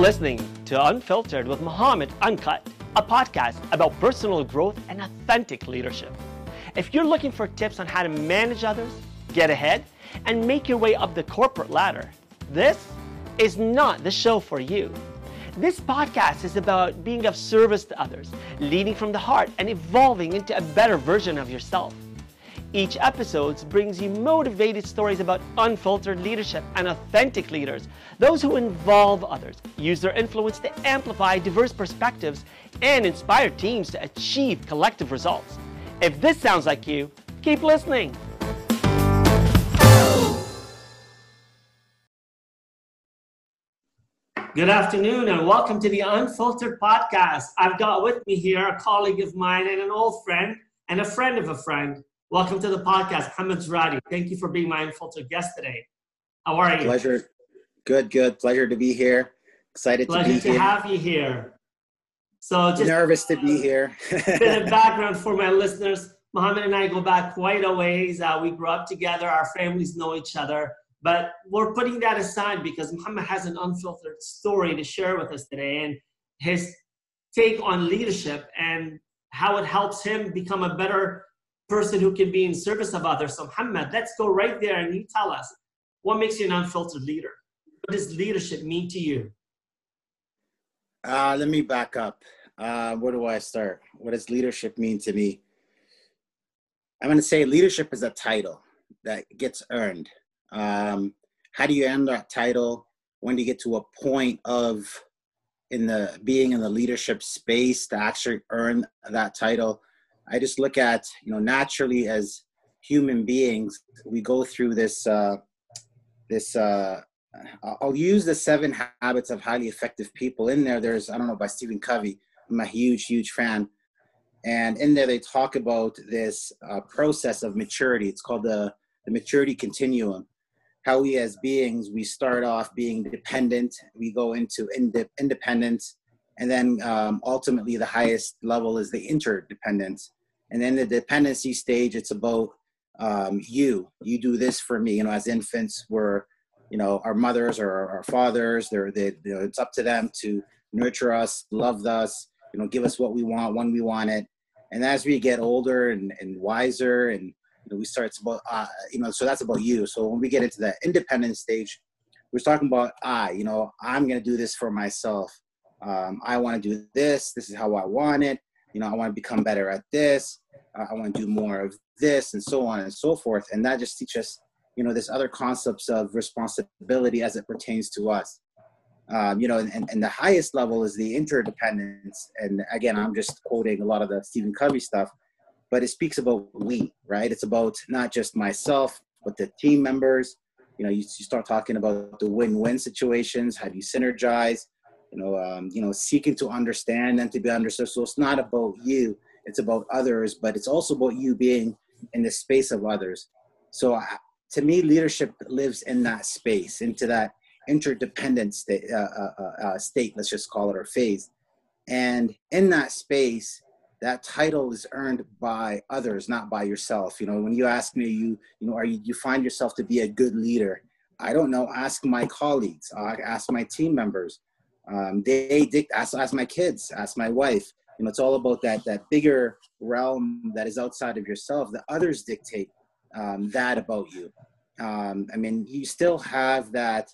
listening to Unfiltered with Muhammad Uncut, a podcast about personal growth and authentic leadership. If you're looking for tips on how to manage others, get ahead, and make your way up the corporate ladder, this is not the show for you. This podcast is about being of service to others, leading from the heart, and evolving into a better version of yourself. Each episode brings you motivated stories about unfiltered leadership and authentic leaders, those who involve others, use their influence to amplify diverse perspectives, and inspire teams to achieve collective results. If this sounds like you, keep listening. Good afternoon and welcome to the Unfiltered Podcast. I've got with me here a colleague of mine and an old friend and a friend of a friend. Welcome to the podcast, Hamid Jradi. Thank you for being my unfiltered guest today. How are you? Pleasure. Good, good. Pleasure to be here. Excited Pleasure to be to here. have you here. So just Nervous to be here. bit of background for my listeners. Mohamed and I go back quite a ways. Uh, we grew up together. Our families know each other. But we're putting that aside because Mohamed has an unfiltered story to share with us today and his take on leadership and how it helps him become a better person who can be in service of others. So, Mohamed, let's go right there and you tell us what makes you an unfiltered leader? What does leadership mean to you? uh, let me back up. Uh, where do I start? What does leadership mean to me? I'm going to say leadership is a title that gets earned. Um, how do you earn that title? When do you get to a point of in the being in the leadership space to actually earn that title? I just look at you know naturally as human beings, we go through this uh, this. Uh, I'll use the seven habits of highly effective people. In there, there's I don't know by Stephen Covey. I'm a huge huge fan, and in there they talk about this uh, process of maturity. It's called the the maturity continuum. How we as beings we start off being dependent, we go into inde- independence, and then um, ultimately the highest level is the interdependence. And then the dependency stage it's about um, you. You do this for me. You know as infants we're you know our mothers or our fathers. They're they, you know, it's up to them to nurture us love us you know give us what we want when we want it. And as we get older and, and wiser and you know we start about uh, you know so that's about you. So when we get into that independent stage we're talking about i you know i'm going to do this for myself um, i want to do this this is how i want it you know i want to become better at this uh, i want to do more of this and so on and so forth. And that just teaches you know this other concepts of responsibility as it pertains to us. Um, you know and, and the highest level is the interdependence. And again i'm just quoting a lot of the stephen covey stuff but it speaks about we right? It's about not just myself but the team members. You know you, you start talking about the win-win situations. How do you synergize you know um, you know seeking to understand and to be understood. So it's not about you it's about others but it's also about you being in the space of others. So I, to me leadership lives in that space into that interdependent state, uh, uh, uh, state let's just call it or phase. And in that space that title is earned by others not by yourself. You know when you ask me you you know are you you find yourself to be a good leader? I don't know. Ask my colleagues uh, ask my team members um, they dict ask, ask my kids ask my wife you know it's all about that that bigger realm that is outside of yourself that others dictate um, that about you. Um, i mean you still have that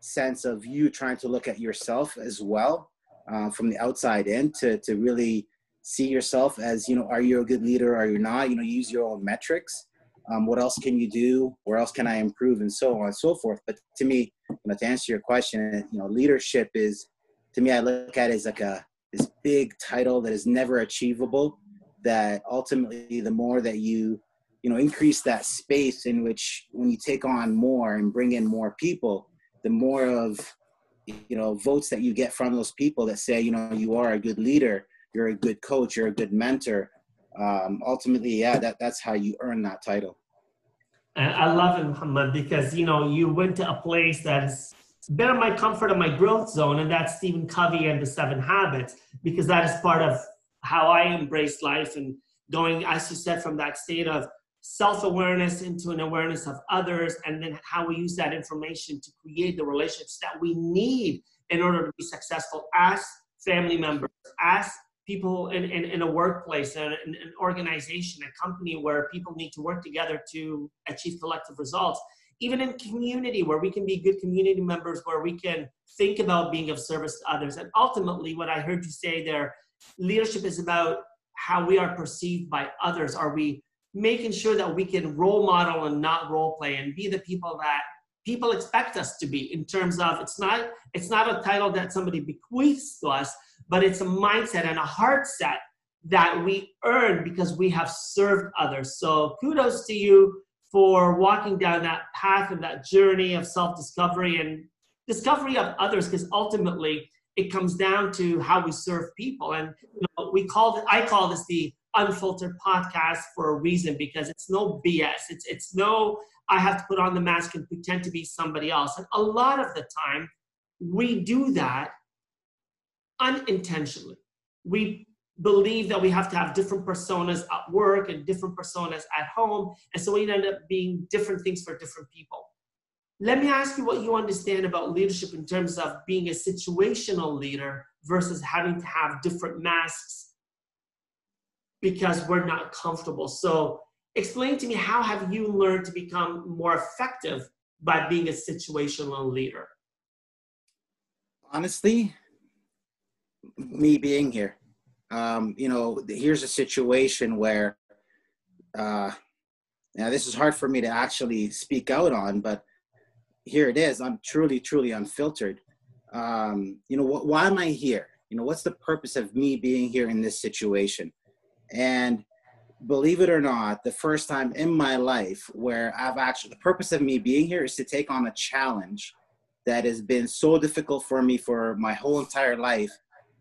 sense of you trying to look at yourself as well uh, from the outside in to, to really see yourself as you know are you a good leader? Are you not? You know use your own metrics. Um, what else can you do? Where else can i improve? And so on and so forth. But to me you know, to answer your question you know leadership is to me i look at it as like a this big title that is never achievable that ultimately the more that you you know increase that space in which when you take on more and bring in more people the more of you know votes that you get from those people that say you know you are a good leader you're a good coach you're a good mentor um, ultimately yeah that that's how you earn that title. I love it, Mohamed, because you know you went to a place that is been in my comfort and my growth zone, and that's Stephen Covey and the Seven Habits, because that is part of how I embrace life and going, as you said, from that state of self-awareness into an awareness of others, and then how we use that information to create the relationships that we need in order to be successful as family members, as people in, in, in a workplace, in, in an organization, a company where people need to work together to achieve collective results. Even in community where we can be good community members, where we can think about being of service to others. And ultimately, what I heard you say there, leadership is about how we are perceived by others. Are we making sure that we can role model and not role play and be the people that people expect us to be in terms of it's not it's not a title that somebody bequeaths to us but it's a mindset and a heart set that we earn because we have served others so kudos to you for walking down that path and that journey of self-discovery and discovery of others because ultimately it comes down to how we serve people and you know, we call it i call this the unfiltered podcast for a reason because it's no BS. It's it's no I have to put on the mask and pretend to be somebody else. And a lot of the time we do that unintentionally. We believe that we have to have different personas at work and different personas at home. And so we end up being different things for different people. Let me ask you what you understand about leadership in terms of being a situational leader versus having to have different masks because we're not comfortable. So explain to me how have you learned to become more effective by being a situational leader? Honestly, me being here. Um, you know, here's a situation where uh now this is hard for me to actually speak out on, but here it is. I'm truly, truly unfiltered. Um, you know, wh- why am I here? You know, what's the purpose of me being here in this situation? And believe it or not, the first time in my life where I've actually, the purpose of me being here is to take on a challenge that has been so difficult for me for my whole entire life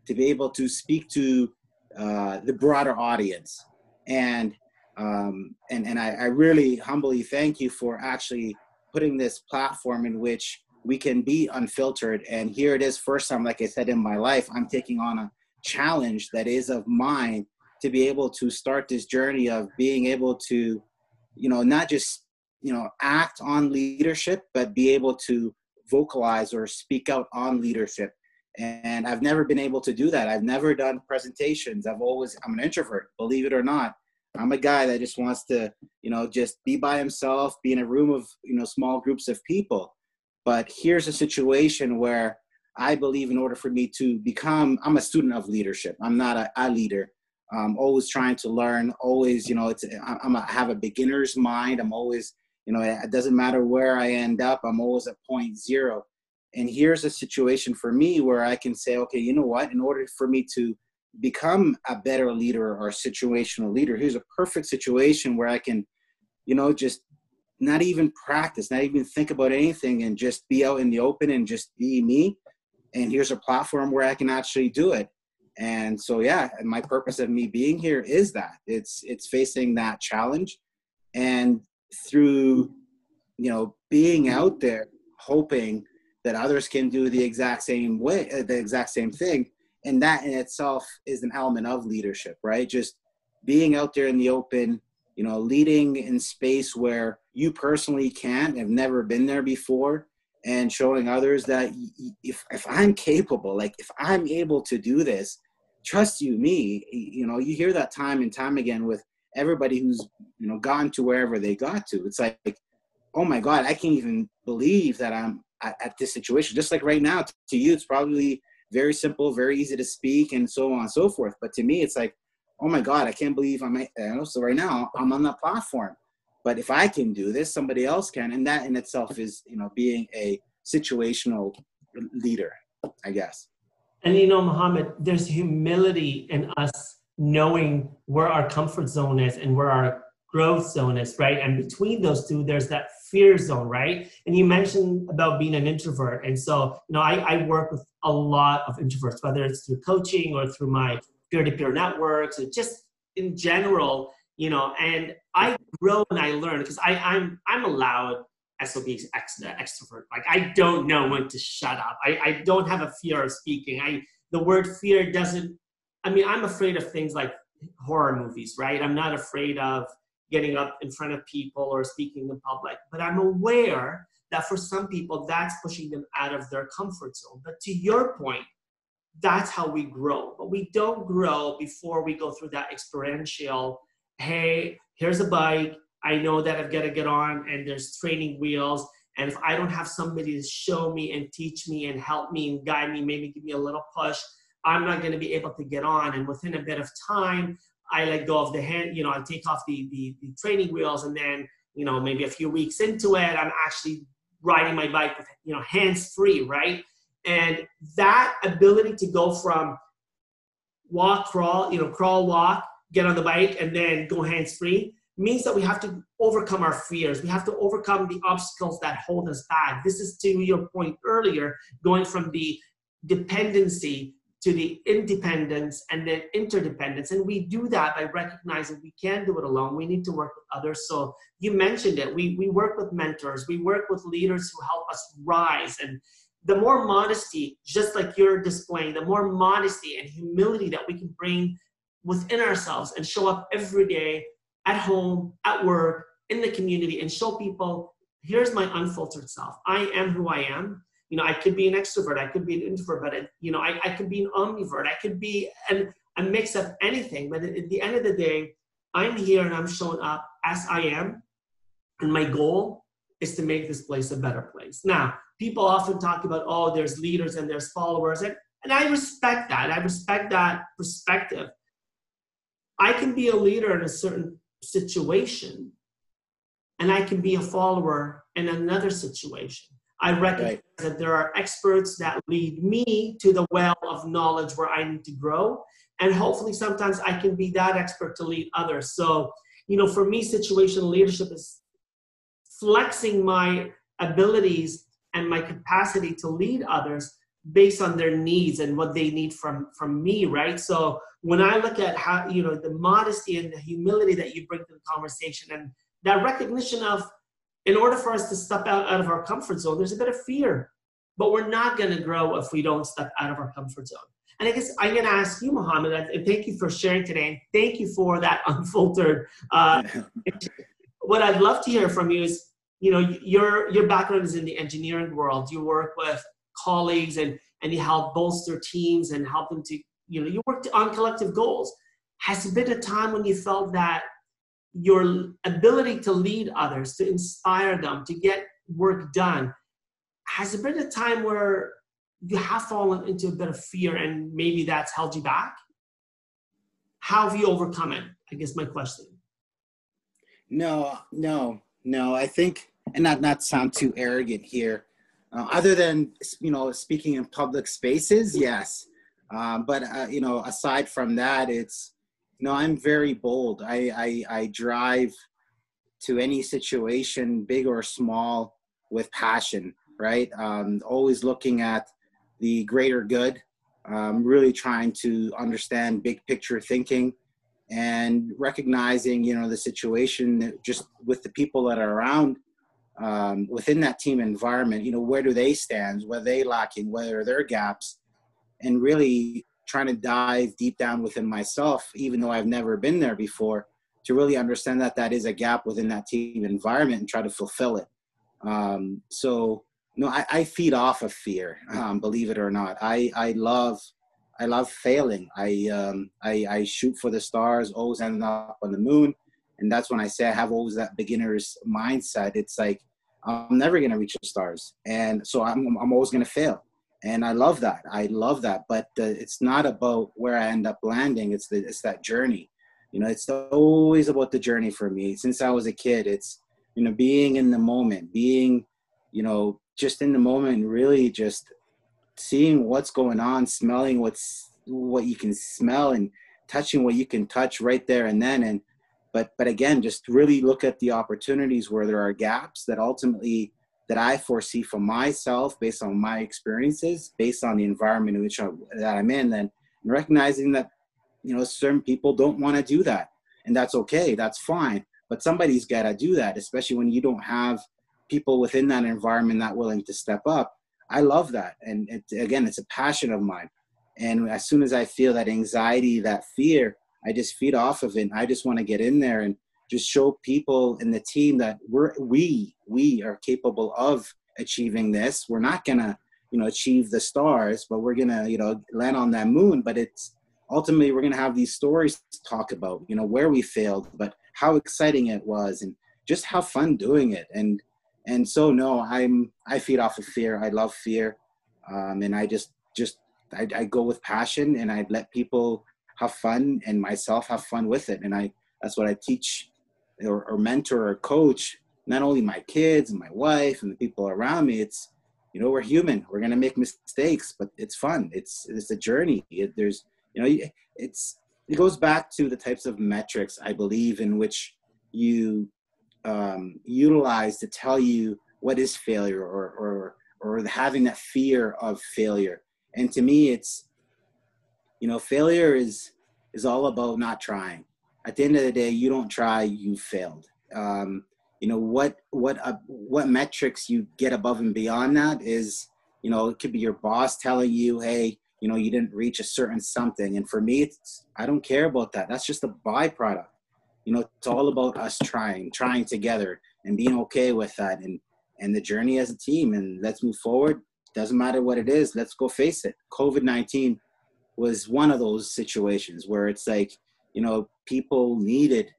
to be able to speak to uh, the broader audience. And um, and and I, I really humbly thank you for actually putting this platform in which we can be unfiltered. And here it is, first time, like I said, in my life, I'm taking on a challenge that is of mine to be able to start this journey of being able to you know not just you know act on leadership but be able to vocalize or speak out on leadership and i've never been able to do that i've never done presentations i've always i'm an introvert believe it or not i'm a guy that just wants to you know just be by himself be in a room of you know small groups of people but here's a situation where i believe in order for me to become i'm a student of leadership i'm not a, a leader I'm always trying to learn. Always, you know, it's I'm a, I have a beginner's mind. I'm always, you know, it doesn't matter where I end up. I'm always at point zero. And here's a situation for me where I can say, okay, you know what? In order for me to become a better leader or situational leader, here's a perfect situation where I can, you know, just not even practice, not even think about anything, and just be out in the open and just be me. And here's a platform where I can actually do it and so yeah my purpose of me being here is that it's it's facing that challenge and through you know being out there hoping that others can do the exact same way uh, the exact same thing. And that in itself is an element of leadership right? Just being out there in the open you know leading in space where you personally can't have never been there before and showing others that if, if i'm capable like if i'm able to do this trust you me you know you hear that time and time again with everybody who's you know gone to wherever they got to. It's like oh my god i can't even believe that i'm at, at this situation. Just like right now to you it's probably very simple very easy to speak and so on and so forth. But to me it's like oh my god i can't believe i'm you know, so right now i'm on that platform. But if i can do this somebody else can. And that in itself is you know being a situational leader i guess. And you know, Mohamed, there's humility in us knowing where our comfort zone is and where our growth zone is, right? And between those two, there's that fear zone, right? And you mentioned about being an introvert. And so, you know, I, I work with a lot of introverts, whether it's through coaching or through my peer-to-peer networks or just in general, you know, and I grow and I learn because I, I'm I'm allowed SOB ex- extrovert. Like I don't know when to shut up. I, I don't have a fear of speaking. I the word fear doesn't. I mean, I'm afraid of things like horror movies, right? I'm not afraid of getting up in front of people or speaking in public, but I'm aware that for some people that's pushing them out of their comfort zone. But to your point, that's how we grow. But we don't grow before we go through that experiential, hey, here's a bike. I know that I've got to get on and there's training wheels. And if I don't have somebody to show me and teach me and help me and guide me, maybe give me a little push, I'm not going to be able to get on. And within a bit of time, I let go of the hand, you know, I take off the, the, the training wheels and then, you know, maybe a few weeks into it, I'm actually riding my bike with, you know, hands free, right? And that ability to go from walk, crawl, you know, crawl, walk, get on the bike, and then go hands free means that we have to overcome our fears. We have to overcome the obstacles that hold us back. This is to your point earlier, going from the dependency to the independence and then interdependence. And we do that by recognizing we can't do it alone. We need to work with others. So you mentioned it. We, we work with mentors, we work with leaders who help us rise. And the more modesty, just like you're displaying, the more modesty and humility that we can bring within ourselves and show up every day at home, at work, in the community, and show people here's my unfiltered self. I am who I am. You know, I could be an extrovert, I could be an introvert, but it, you know, I, I could be an omnivert I could be an, a mix of anything. But at the end of the day, I'm here and I'm showing up as I am, and my goal is to make this place a better place. Now, people often talk about, oh, there's leaders and there's followers, and, and I respect that. I respect that perspective. I can be a leader in a certain situation, and I can be a follower in another situation. I recognize right. that there are experts that lead me to the well of knowledge where I need to grow. And hopefully, sometimes I can be that expert to lead others. So, you know, for me, situational leadership is flexing my abilities and my capacity to lead others based on their needs and what they need from from me right so when i look at how you know the modesty and the humility that you bring to the conversation and that recognition of in order for us to step out, out of our comfort zone there's a bit of fear. But we're not going to grow if we don't step out of our comfort zone. And i guess i'm going to ask you Mohamed and thank you for sharing today and thank you for that unfiltered uh, what i'd love to hear from you is you know your your background is in the engineering world. You work with colleagues and and you help bolster teams and help them to you know you worked on collective goals. Has there been a time when you felt that your ability to lead others to inspire them to get work done. Has there been a time where you have fallen into a bit of fear and maybe that's held you back? How have you overcome it i guess my question. No no no. I think and not not sound too arrogant here uh, other than you know speaking in public spaces, yes. Um, but uh, you know, aside from that, it's know I'm very bold. I, I I drive to any situation, big or small, with passion. Right, um, always looking at the greater good. Um, really trying to understand big picture thinking and recognizing you know the situation just with the people that are around um, within that team environment, you know, where do they stand? Where they lacking? Where are their gaps? And really trying to dive deep down within myself, even though I've never been there before, to really understand that that is a gap within that team environment and try to fulfill it. Um, so, no, I, I, feed off of fear, um, believe it or not. I, I love, I love failing. I, um, I, I shoot for the stars, always ending up on the moon and that's when I say I have always that beginner's mindset. It's like I'm never gonna reach the stars, and so I'm I'm always gonna fail, and I love that. I love that, but uh, it's not about where I end up landing. It's the it's that journey. You know, it's always about the journey for me. Since I was a kid, it's you know being in the moment, being you know just in the moment, really just seeing what's going on, smelling what's what you can smell, and touching what you can touch right there and then, and but but again just really look at the opportunities where there are gaps that ultimately that i foresee for myself based on my experiences based on the environment in which I, that i'm in and recognizing that you know certain people don't want to do that and that's okay that's fine but somebody's got to do that especially when you don't have people within that environment that willing to step up i love that and it, again it's a passion of mine and as soon as i feel that anxiety that fear I just feed off of it. I just want to get in there and just show people in the team that we're we we are capable of achieving this. We're not gonna you know achieve the stars, but we're gonna you know land on that moon. But it's ultimately we're gonna have these stories to talk about. You know where we failed, but how exciting it was, and just have fun doing it. And and so no, I'm I feed off of fear. I love fear, um, and I just just I, I go with passion, and I let people have fun and myself have fun with it. And I that's what I teach or, or mentor or coach not only my kids and my wife and the people around me. It's you know we're human. We're gonna make mistakes, but it's fun. It's it's a journey. It, there's you know it's it goes back to the types of metrics I believe in which you um, utilize to tell you what is failure or or or having that fear of failure. And to me, it's you know failure is is all about not trying at the end of the day you don't try you failed. Um, you know what what uh, what metrics you get above and beyond that is you know it could be your boss telling you hey you know you didn't reach a certain something. And for me it's i don't care about that. That's just a byproduct. You know it's all about us trying trying together and being okay with that. And and the journey as a team and let's move forward. Doesn't matter what it is let's go face it. Covid-19 was one of those situations where it's like you know people needed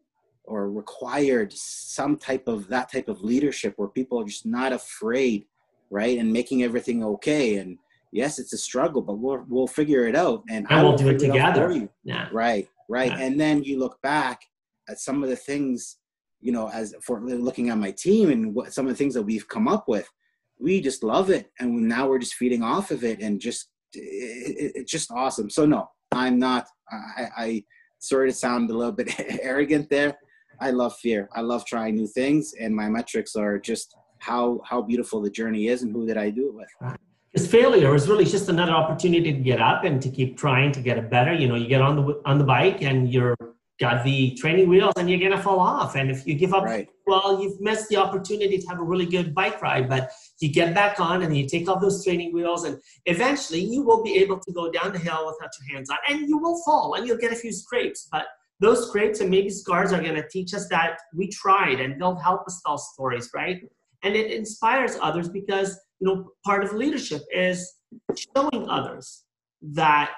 or required some type of that type of leadership where people are just not afraid right and making everything okay and yes it's a struggle but we'll we'll figure it out and, and we'll do it together yeah right right yeah. and then you look back at some of the things you know as for looking at my team and what some of the things that we've come up with we just love it and now we're just feeding off of it and just it, it's just awesome. So no, I'm not. I, I sorry to sound a little bit arrogant there. I love fear. I love trying new things, and my metrics are just how how beautiful the journey is and who did I do it with. Because failure is really just another opportunity to get up and to keep trying to get it better. You know, you get on the on the bike and you're got the training wheels and you're gonna fall off. And if you give up, right. well, you've missed the opportunity to have a really good bike ride. But you get back on and you take off those training wheels, and eventually you will be able to go down the hill without your hands on, and you will fall and you'll get a few scrapes. But those scrapes and maybe scars are gonna teach us that we tried, and they'll help us tell stories, right? And it inspires others because you know part of leadership is showing others that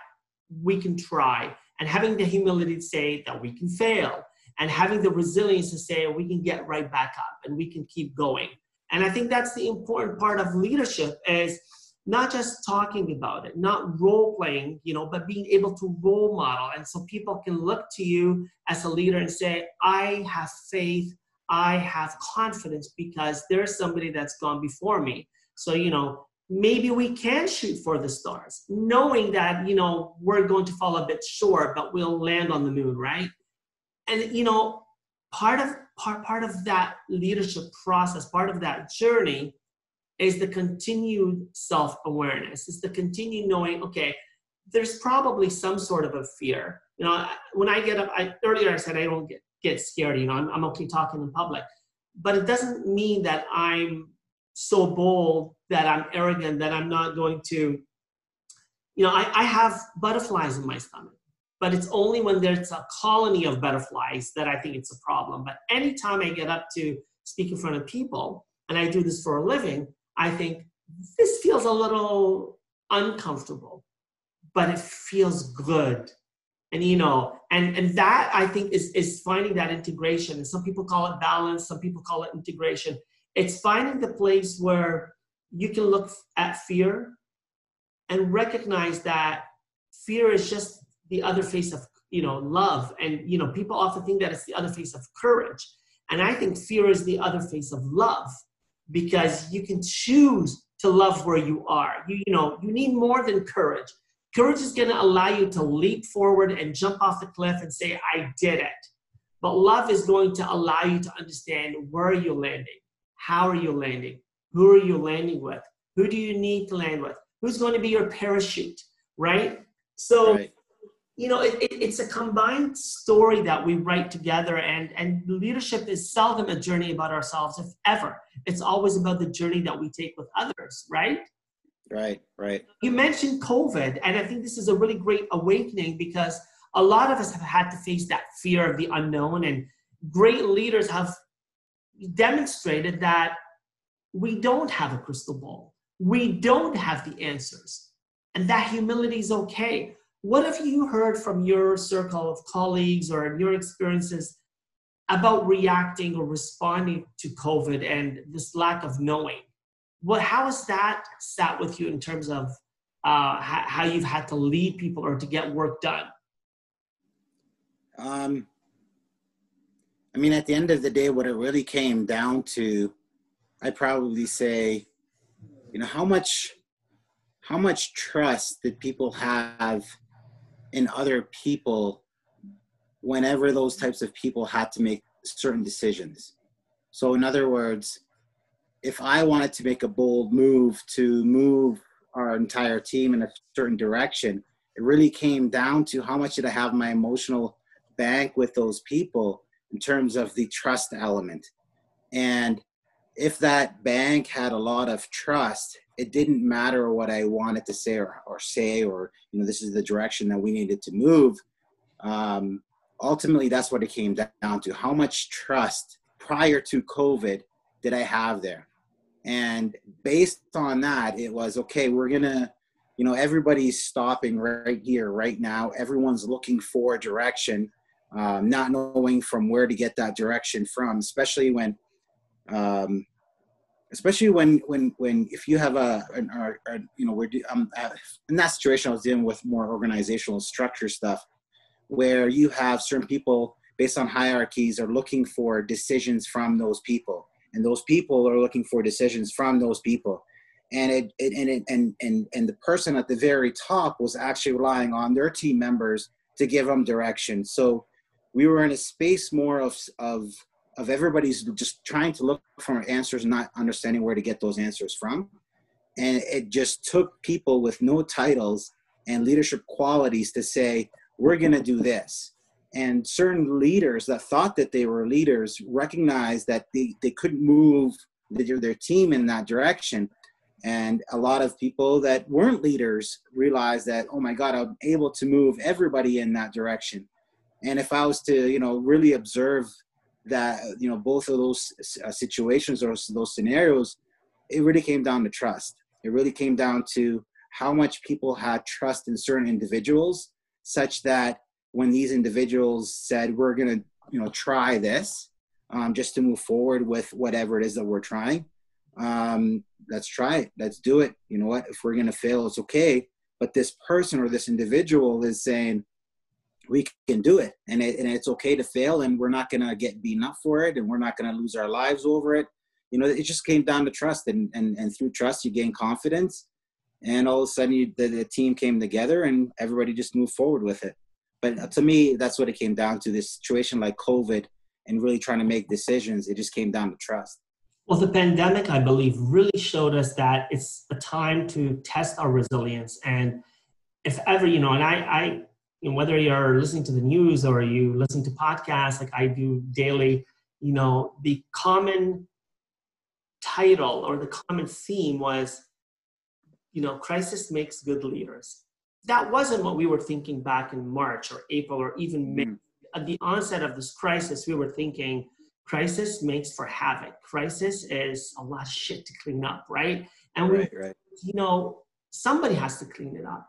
we can try and having the humility to say that we can fail and having the resilience to say we can get right back up and we can keep going. And i think that's the important part of leadership is not just talking about it not role playing you know but being able to role model. And so people can look to you as a leader and say i have faith i have confidence because there's somebody that's gone before me. So you know maybe we can shoot for the stars, knowing that, you know, we're going to fall a bit short, but we'll land on the moon, right? And, you know, part of part, part of that leadership process, part of that journey is the continued self-awareness, is the continued knowing, okay, there's probably some sort of a fear. You know, when I get up, I earlier I said I don't get, get scared, you know, I'm, I'm okay talking in public. But it doesn't mean that I'm so bold that I'm arrogant that I'm not going to, you know, I, I have butterflies in my stomach, but it's only when there's a colony of butterflies that I think it's a problem. But anytime I get up to speak in front of people, and I do this for a living, I think this feels a little uncomfortable, but it feels good. And you know, and and that I think is is finding that integration. And some people call it balance, some people call it integration. It's finding the place where you can look at fear and recognize that fear is just the other face of you know love. And you know people often think that it's the other face of courage. And i think fear is the other face of love because you can choose to love where you are. You, you know you need more than courage. Courage is going to allow you to leap forward and jump off the cliff and say i did it. But love is going to allow you to understand where you're landing how are you landing? Who are you landing with? Who do you need to land with? Who's going to be your parachute, right? So, right. you know, it, it, it's a combined story that we write together, and, and leadership is seldom a journey about ourselves, if ever. It's always about the journey that we take with others, right? Right, right. You mentioned COVID, and I think this is a really great awakening because a lot of us have had to face that fear of the unknown and great leaders have demonstrated that we don't have a crystal ball. We don't have the answers. And that humility is okay. What have you heard from your circle of colleagues or your experiences about reacting or responding to COVID and this lack of knowing? What, how has that sat with you in terms of uh, how, you've had to lead people or to get work done? Um, I mean, at the end of the day, what it really came down to, I'd probably say, you know, how much, how much trust did people have in other people whenever those types of people had to make certain decisions. So, in other words, if I wanted to make a bold move to move our entire team in a certain direction, it really came down to how much did I have my emotional bank with those people in terms of the trust element. And if that bank had a lot of trust, it didn't matter what I wanted to say or, or say, or, you know, this is the direction that we needed to move. Um, ultimately, that's what it came down to. How much trust prior to COVID did I have there? And based on that, it was okay, we're going to, you know, everybody's stopping right here, right now. Everyone's looking for direction um, not knowing from where to get that direction from, especially when, um, especially when when when if you have a, a, a you know we're um, in that situation I was dealing with more organizational structure stuff, where you have certain people based on hierarchies are looking for decisions from those people, and those people are looking for decisions from those people. And it, it and it and and and the person at the very top was actually relying on their team members to give them direction. So we were in a space more of of of everybody's just trying to look for answers not understanding where to get those answers from. And it just took people with no titles and leadership qualities to say we're going to do this. And certain leaders that thought that they were leaders recognized that they, they couldn't move their, their team in that direction. And a lot of people that weren't leaders realized that oh my god i'm able to move everybody in that direction and if I was to, you know, really observe that, you know, both of those uh, situations or those scenarios, it really came down to trust. It really came down to how much people had trust in certain individuals, such that when these individuals said, "We're going to, you know, try this," um, just to move forward with whatever it is that we're trying. Um, let's try it. Let's do it. You know what? If we're going to fail, it's okay. But this person or this individual is saying, we can do it. And, it, and it's okay to fail and we're not going to get beaten up for it and we're not going to lose our lives over it. You know it just came down to trust and and, and through trust you gain confidence and all of a sudden you, the, the team came together and everybody just moved forward with it. But uh, to me that's what it came down to this situation like covid and really trying to make decisions it just came down to trust. Well the pandemic i believe really showed us that it's a time to test our resilience and if ever you know and i i you know, whether you're listening to the news or you listen to podcasts like I do daily, you know, the common title or the common theme was, you know, crisis makes good leaders. That wasn't what we were thinking back in March or April or even May. Mm. At the onset of this crisis, we were thinking crisis makes for havoc. Crisis is a lot of shit to clean up, right? And right, we, right. you know, somebody has to clean it up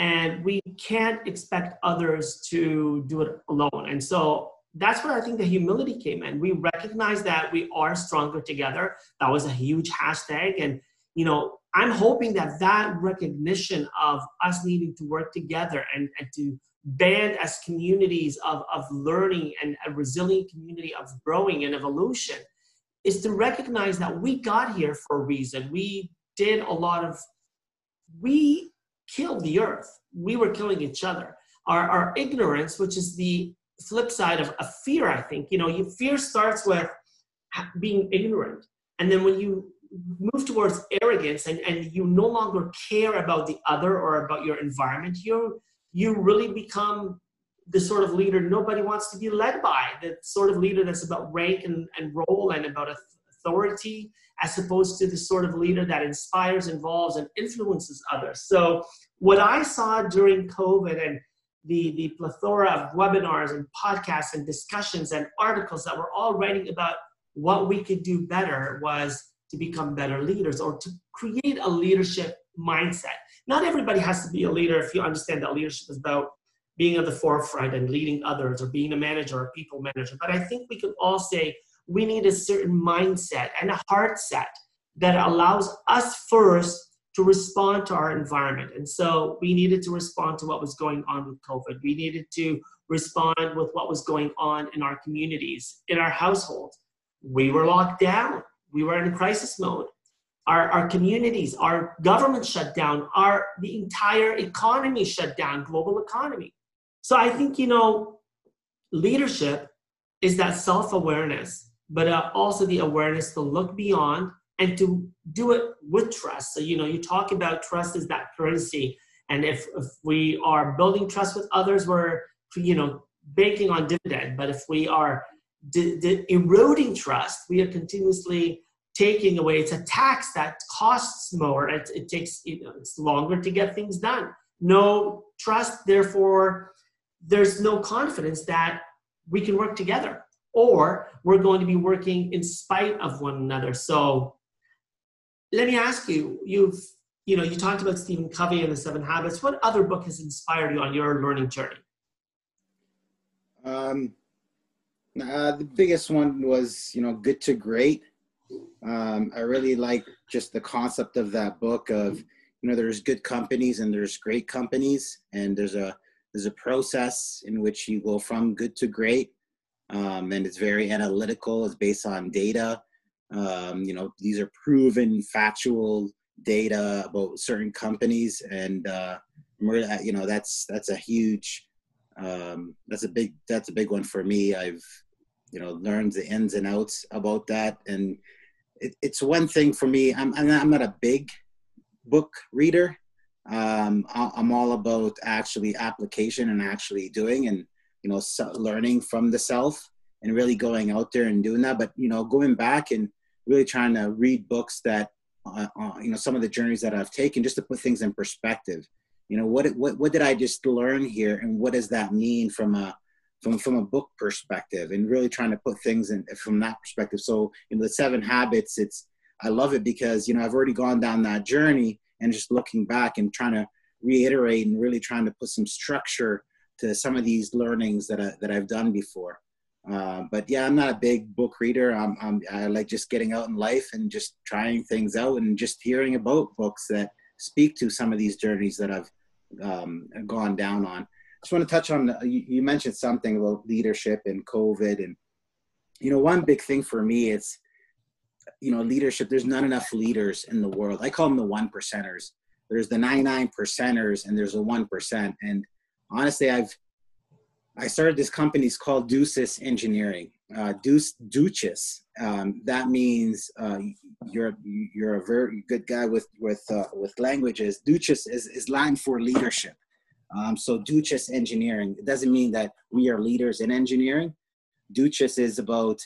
and we can't expect others to do it alone. And so that's where I think the humility came in. We recognize that we are stronger together. That was a huge hashtag. And, you know, I'm hoping that that recognition of us needing to work together and, and to band as communities of, of learning and a resilient community of growing and evolution is to recognize that we got here for a reason. We did a lot of, we killed the earth. We were killing each other. Our, our ignorance, which is the flip side of, a fear, I think, you know, you, fear starts with being ignorant. And then when you move towards arrogance and, and you no longer care about the other or about your environment, you you really become the sort of leader nobody wants to be led by, the sort of leader that's about rank and, and role and about authority as opposed to the sort of leader that inspires, involves, and influences others. So, what I saw during COVID, and the, the plethora of webinars and podcasts and discussions and articles that we're all writing about what we could do better was to become better leaders or to create a leadership mindset. Not everybody has to be a leader if you understand that leadership is about being at the forefront and leading others or being a manager or people manager. But I think we can all say we need a certain mindset and a heart set that allows us first to respond to our environment. And so we needed to respond to what was going on with COVID. We needed to respond with what was going on in our communities, in our households. We were locked down. We were in crisis mode. Our, our communities, our government shut down, our the entire economy shut down, global economy. So I think you know, leadership is that self-awareness, but uh, also the awareness to look beyond and to do it with trust. So, you know, you talk about trust is that currency. And if, if we are building trust with others, we're, you know, banking on dividend. But if we are d- d- eroding trust, we are continuously taking away. It's a tax that costs more. It, it takes, you know, it's longer to get things done. No trust, therefore, there's no confidence that we can work together or we're going to be working in spite of one another. So let me ask you, you've you know, you talked about Stephen Covey and the Seven Habits. What other book has inspired you on your learning journey? Um, uh, the biggest one was, you know, Good to Great. Um, I really like just the concept of that book of, you know, there's good companies and there's great companies, and there's a there's a process in which you go from good to great, um, and it's very analytical. It's based on data. Um, you know, these are proven factual data about certain companies, and uh, you know that's that's a huge um, that's a big that's a big one for me. I've you know learned the ins and outs about that, and it, it's one thing for me. I'm I'm not a big book reader. Um, I'm all about actually application and actually doing and you know learning from the self and really going out there and doing that. But you know going back and really trying to read books that uh, uh, you know some of the journeys that I've taken just to put things in perspective. You know what what what did I just learn here, and what does that mean from a from from a book perspective, and really trying to put things in from that perspective. So in the Seven Habits, it's I love it because you know I've already gone down that journey, and just looking back and trying to reiterate and really trying to put some structure to some of these learnings that I, that I've done before. Uh, but yeah, I'm not a big book reader. I'm, I'm, i like just getting out in life and just trying things out and just hearing about books that speak to some of these journeys that I've um, gone down on. I just want to touch on you, you mentioned something about leadership and COVID, and you know, one big thing for me it's you know leadership. There's not enough leaders in the world. I call them the one percenters. There's the 99 percenters, and there's a one percent. And honestly, I've I started this company. It's called Deuces Engineering. Uh, Deuce Duchess. Um, that means uh, you're you're a very good guy with with uh, with languages. Duchess is, is Latin for leadership. Um, so Duchess Engineering. It doesn't mean that we are leaders in engineering. Duchess is about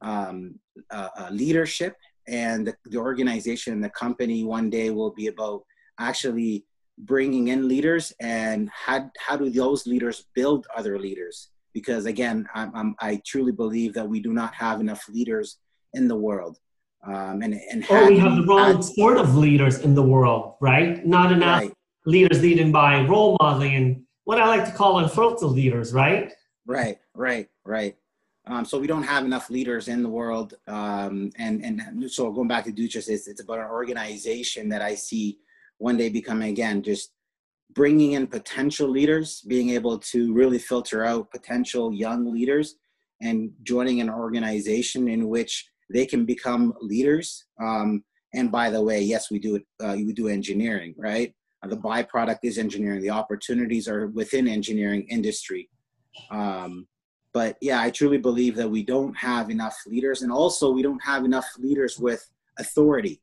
um, uh, uh, leadership, and the, the organization, the company, one day will be about actually bringing in leaders and how, how do those leaders build other leaders? Because again I'm, I'm, i truly believe that we do not have enough leaders in the world. Um, and, and or we have the wrong had, sort of leaders in the world right? Not enough right. leaders leading by role modeling and what i like to call unfiltered leaders right? Right right right. Um, so we don't have enough leaders in the world. Um, and and so going back to Duchess, it's, it's about an organization that i see one day becoming again just bringing in potential leaders, being able to really filter out potential young leaders and joining an organization in which they can become leaders. Um, and by the way, yes, we do it. Uh, we do engineering, right? Uh, the byproduct is engineering. The opportunities are within engineering industry. Um, but yeah, I truly believe that we don't have enough leaders, and also we don't have enough leaders with authority.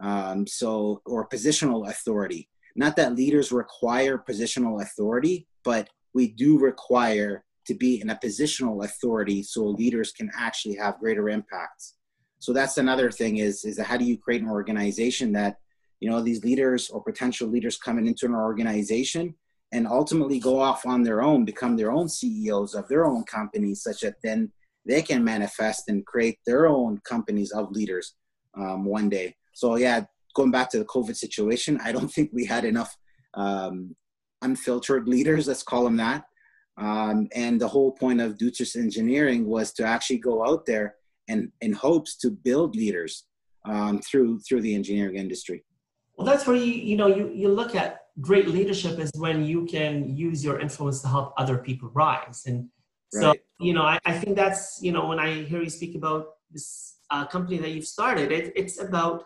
Um, so, or positional authority. Not that leaders require positional authority, but we do require to be in a positional authority so leaders can actually have greater impacts. So that's another thing is is how do you create an organization that you know these leaders or potential leaders coming into an organization and ultimately go off on their own, become their own CEOs of their own companies, such that then they can manifest and create their own companies of leaders um, one day. So yeah, going back to the COVID situation, I don't think we had enough um, unfiltered leaders. Let's call them that. Um, and the whole point of Duchess Engineering was to actually go out there and in hopes to build leaders um, through through the engineering industry. Well, that's where you you know you you look at great leadership is when you can use your influence to help other people rise. And so right. you know I, I think that's you know when I hear you speak about this uh, company that you've started, it, it's about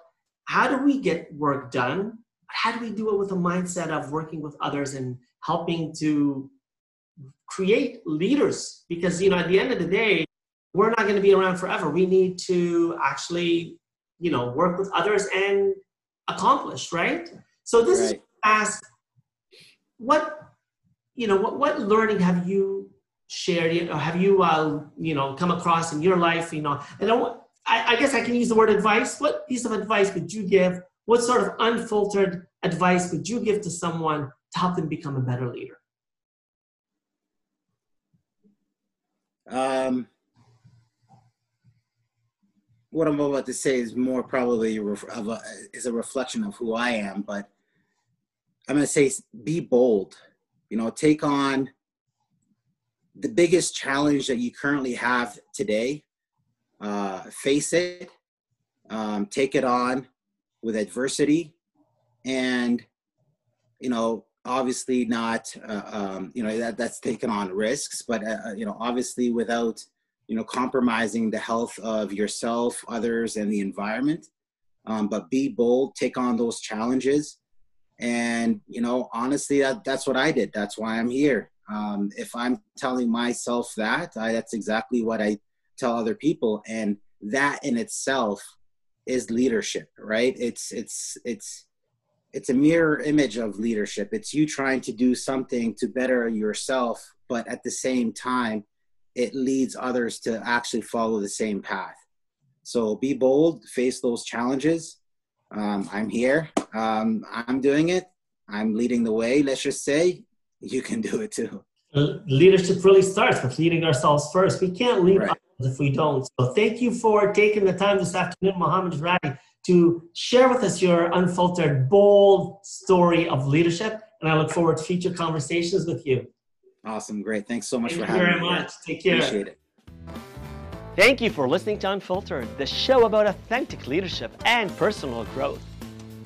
how do we get work done. How do we do it with a mindset of working with others and helping to create leaders? Because you know at the end of the day, we're not going to be around forever. We need to actually, you know, work with others and accomplish, right? So this right. is ask what, you know, what, what learning have you shared or have you, uh, you know, come across in your life, you know, and I, I guess I can use the word advice. What piece of advice would you give? What sort of unfiltered advice would you give to someone to help them become a better leader? Um, what I'm about to say is more probably of a, is a reflection of who I am, but I'm going to say be bold. You know, take on the biggest challenge that you currently have today. Uh, face it, um, take it on with adversity, and you know, obviously not. Uh, um, you know that that's taken on risks, but uh, uh you know, obviously without you know, compromising the health of yourself, others, and the environment. Um, but be bold, take on those challenges. And, you know, honestly, that, that's what I did. That's why I'm here. Um, if I'm telling myself that, I, that's exactly what I tell other people. And that in itself is leadership, right? It's, it's, it's, it's a mirror image of leadership. It's you trying to do something to better yourself, but at the same time, it leads others to actually follow the same path. So be bold, face those challenges. Um, I'm here. Um, I'm doing it. I'm leading the way. Let's just say you can do it too. Leadership really starts with leading ourselves first. We can't lead right. Others if we don't. So thank you for taking the time this afternoon, Mohamed Jradi, to share with us your unfiltered, bold story of leadership. And I look forward to future conversations with you. Awesome. Great. Thanks so much Thank for having me. Thank you very much. Take care. Appreciate it. Thank you for listening to Unfiltered, the show about authentic leadership and personal growth.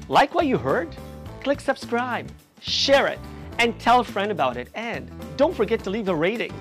Like what you heard? Click subscribe, share it, and tell a friend about it. And don't forget to leave a rating.